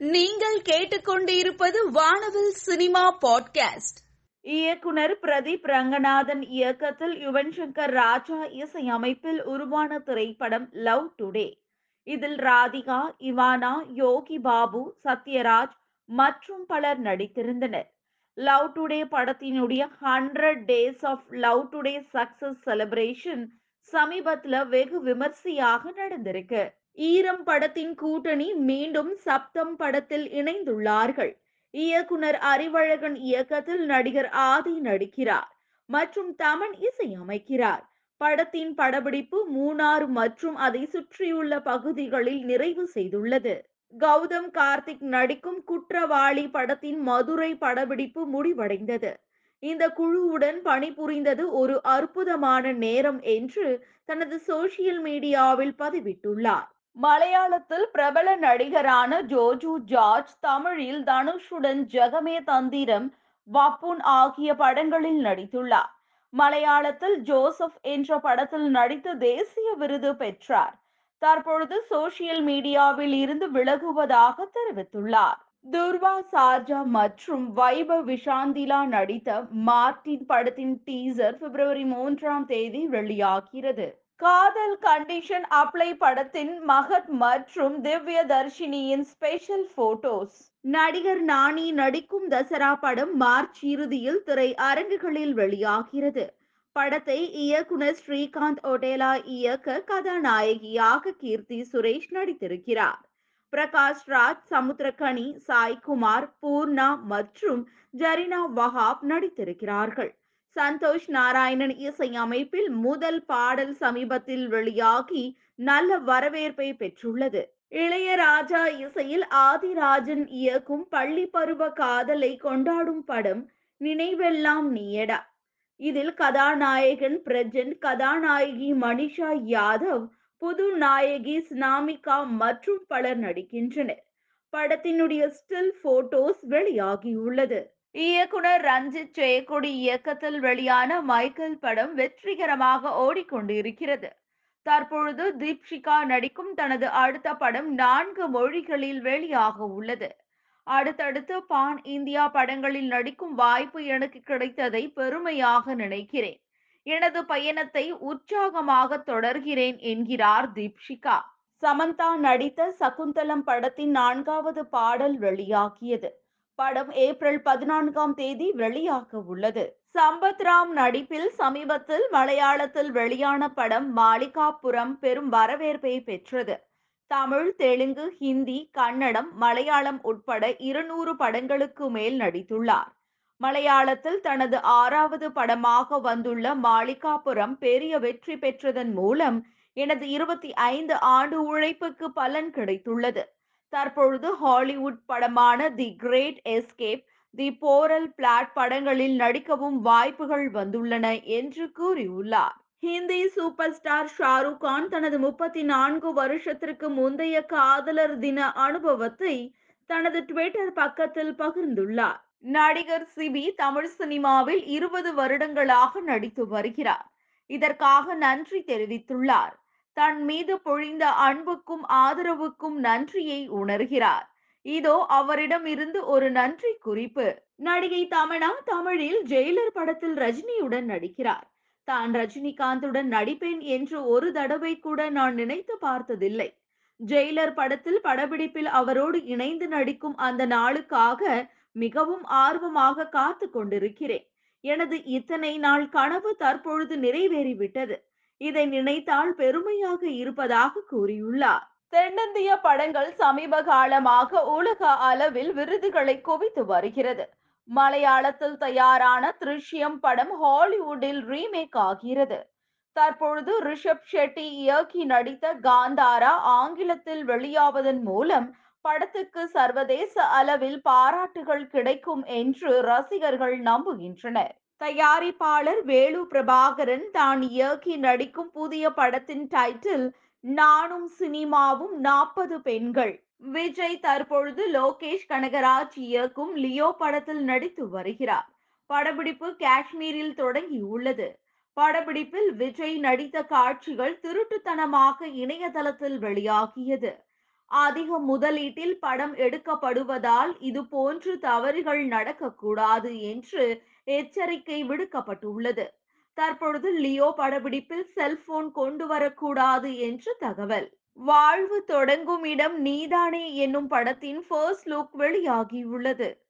நீங்கள் கேட்டுக்கொண்டிருப்பது வானவில் சினிமா பாட்காஸ்ட். இயக்குனர் பிரதீப் ரங்கநாதன் இயக்கத்தில் யுவன் சங்கர் ராஜா இசையமைப்பில் உருவான திரைப்படம் லவ் டுடே. இதில் ராதிகா இவானா யோகி பாபு சத்யராஜ் மற்றும் பலர் நடித்திருந்தனர். லவ் டுடே படத்தினுடைய hundred days of Love Today success celebration சமீபத்தில் வெகு விமர்சையாக நடந்திருக்கு. ஈரம் படத்தின் கூட்டணி மீண்டும் சப்தம் படத்தில் இணைந்துள்ளார்கள். இயக்குனர் அறிவழகன் இயக்கத்தில் நடிகர் ஆதி நடிக்கிறார் மற்றும் தமன் இசையமைக்கிறார் படத்தின் படப்பிடிப்பு மூணார் மற்றும் அதை சுற்றியுள்ள பகுதிகளில் நிறைவு செய்துள்ளது. கௌதம் கார்த்திக் நடிக்கும் குற்றவாளி படத்தின் மதுரை படப்பிடிப்பு முடிவடைந்தது. இந்த குழுவுடன் பணிபுரிந்தது ஒரு அற்புதமான நேரம் என்று தனது சோசியல் மீடியாவில் பதிவிட்டுள்ளார். மலையாளத்தில் பிரபல நடிகரான ஜோஜு ஜார்ஜ் தமிழில் தனுஷுடன் ஜெகமே தந்திரம் வப்புன் ஆகிய படங்களில் நடித்துள்ளார். மலையாளத்தில் ஜோசப் என்ற படத்தில் நடித்து தேசிய விருது பெற்றார். தற்பொழுது சோசியல் மீடியாவில் இருந்து விலகுவதாக தெரிவித்துள்ளார். துர்வா சார்ஜா மற்றும் வைப விஷாந்திலா நடித்த மார்டின் படத்தின் டீசர் பிப்ரவரி மூன்றாம் தேதி வெளியாகிறது. காதல் கண்டிஷன் அப்ளை படத்தின் மகத் மற்றும் திவ்ய தர்ஷினியின் ஸ்பெஷல் போட்டோஸ் நடிகர் நானி நடிக்கும் தசரா படம் மார்ச் இறுதியில் திரை அரங்குகளில் வெளியாகிறது. படத்தை இயக்குனர் ஸ்ரீகாந்த் ஒடேலா இயக்க கதாநாயகியாக கீர்த்தி சுரேஷ் நடித்திருக்கிறார். பிரகாஷ் ராஜ் சமுத்திரகனி சாய்குமார் பூர்ணா மற்றும் ஜரினா வஹாப் நடித்திருக்கிறார்கள். சந்தோஷ் நாராயணன் இசையமைப்பில் முதல் பாடல் சமீபத்தில் வெளியாகி நல்ல வரவேற்பை பெற்றுள்ளது. இளையராஜா இசையில் ஆதிராஜன் இயக்கும் பள்ளி பருவ காதலை கொண்டாடும் படம் நினைவெல்லாம் நீயடா. இதில் கதாநாயகன் பிரஜன் கதாநாயகி மனிஷா யாதவ் புது நாயகி ஸ்னாமிகா மற்றும் பலர் நடிக்கின்றனர். படத்தினுடைய ஸ்டில் போட்டோஸ் வெளியாகியுள்ளது. இயக்குனர் ரஞ்சித் ஜெயக்கொடி இயக்கத்தில் வெளியான மைக்கேல் படம் வெற்றிகரமாக ஓடிக்கொண்டிருக்கிறது. தற்பொழுது தீப்ஷிகா நடிக்கும் தனது அடுத்த படம் நான்கு மொழிகளில் வெளியாக உள்ளது. அடுத்தடுத்து பான் இந்தியா படங்களில் நடிக்கும் வாய்ப்பு எனக்கு கிடைத்ததை பெருமையாக நினைக்கிறேன். எனது பயணத்தை உற்சாகமாக தொடர்கிறேன் என்கிறார் தீப்ஷிகா. சமந்தா நடித்த சகுந்தலம் படத்தின் நான்காவது பாடல் வெளியாகியது. படம் ஏப்ரல் பதினான்காம் தேதி வெளியாக உள்ளது. சம்பத் ராம் நடிப்பில் சமீபத்தில் மலையாளத்தில் வெளியான படம் மாளிகாபுரம் பெரும் வரவேற்பை பெற்றது. தமிழ் தெலுங்கு ஹிந்தி கன்னடம் மலையாளம் உட்பட இருநூறு படங்களுக்கு மேல் நடித்துள்ளார். மலையாளத்தில் தனது ஆறாவது படமாக வந்துள்ள மாளிகாபுரம் பெரிய வெற்றி பெற்றதன் மூலம் எனது இருபத்தி ஐந்து ஆண்டு உழைப்புக்கு பலன் கிடைத்துள்ளது. தற்பொழுது ஹாலிவுட் படமான தி கிரேட் எஸ்கேப் தி போரல் பிளாட் படங்களில் நடிக்கவும் வாய்ப்புகள் வந்துள்ளன என்று கூறியுள்ளார். ஹிந்தி சூப்பர் ஸ்டார் ஷாருக் கான் தனது முப்பத்தி நான்கு வருஷத்திற்கு முந்தைய காதலர் தின அனுபவத்தை தனது ட்விட்டர் பக்கத்தில் பகிர்ந்துள்ளார். நடிகர் சிபி தமிழ் சினிமாவில் இருபது வருடங்களாக நடித்து வருகிறார். இதற்காக நன்றி தெரிவித்துள்ளார். தன் மீது பொழிந்த அன்புக்கும் ஆதரவுக்கும் நன்றியை உணர்கிறார். இதோ அவரிடம் இருந்து ஒரு நன்றி குறிப்பு. நடிகை தமனா தமிழில் ஜெயிலர் படத்தில் ரஜினியுடன் நடிக்கிறார். தான் ரஜினிகாந்துடன் நடிப்பேன் என்று ஒரு தடவை கூட நான் நினைத்து பார்த்ததில்லை. ஜெயிலர் படத்தில் படப்பிடிப்பில் அவரோடு இணைந்து நடிக்கும் அந்த நாளுக்காக மிகவும் ஆர்வமாக காத்து கொண்டிருக்கிறேன். எனது இத்தனை நாள் கனவு தற்பொழுது நிறைவேறிவிட்டது. இதை நினைத்தால் பெருமையாக இருப்பதாக கூறியுள்ளார். தென்னிந்திய படங்கள் சமீப காலமாக உலக அளவில் விருதுகளை குவித்து வருகிறது. மலையாளத்தில் தயாரான திருஷ்யம் படம் ஹாலிவுட்டில் ரீமேக் ஆகிறது. தற்பொழுது ரிஷப் ஷெட்டி இயக்கி நடித்த காந்தாரா ஆங்கிலத்தில் வெளியாவதன் மூலம் படத்துக்கு சர்வதேச அளவில் பாராட்டுகள் கிடைக்கும் என்று ரசிகர்கள் நம்புகின்றனர். தயாரிப்பாளர் வேலு பிரபாகரன் தான் இயக்கி நடிக்கும் புதிய படத்தின் டைட்டில் நானும் சினிமாவும் நாற்பது பெண்கள். விஜய் தற்பொழுது லோகேஷ் கனகராஜ் இயக்கும் லியோ படத்தில் நடித்து வருகிறார். படப்பிடிப்பு காஷ்மீரில் தொடங்கி உள்ளது. படப்பிடிப்பில் விஜய் நடித்த காட்சிகள் திருட்டுத்தனமாக இணையதளத்தில் வெளியாகியது. அதிக முதலீட்டில் படம் எடுக்கப்படுவதால் இது போன்று தவறுகள் நடக்கக்கூடாது என்று எச்சரிக்கை விடுக்கப்பட்டுள்ளது. தற்பொழுது லியோ படப்பிடிப்பில் செல்போன் கொண்டு வரக்கூடாது என்று தகவல். வாழ்வு தொடங்கும் இடம் நீதானே என்னும் படத்தின் ஃபர்ஸ்ட் லுக் வெளியாகியுள்ளது.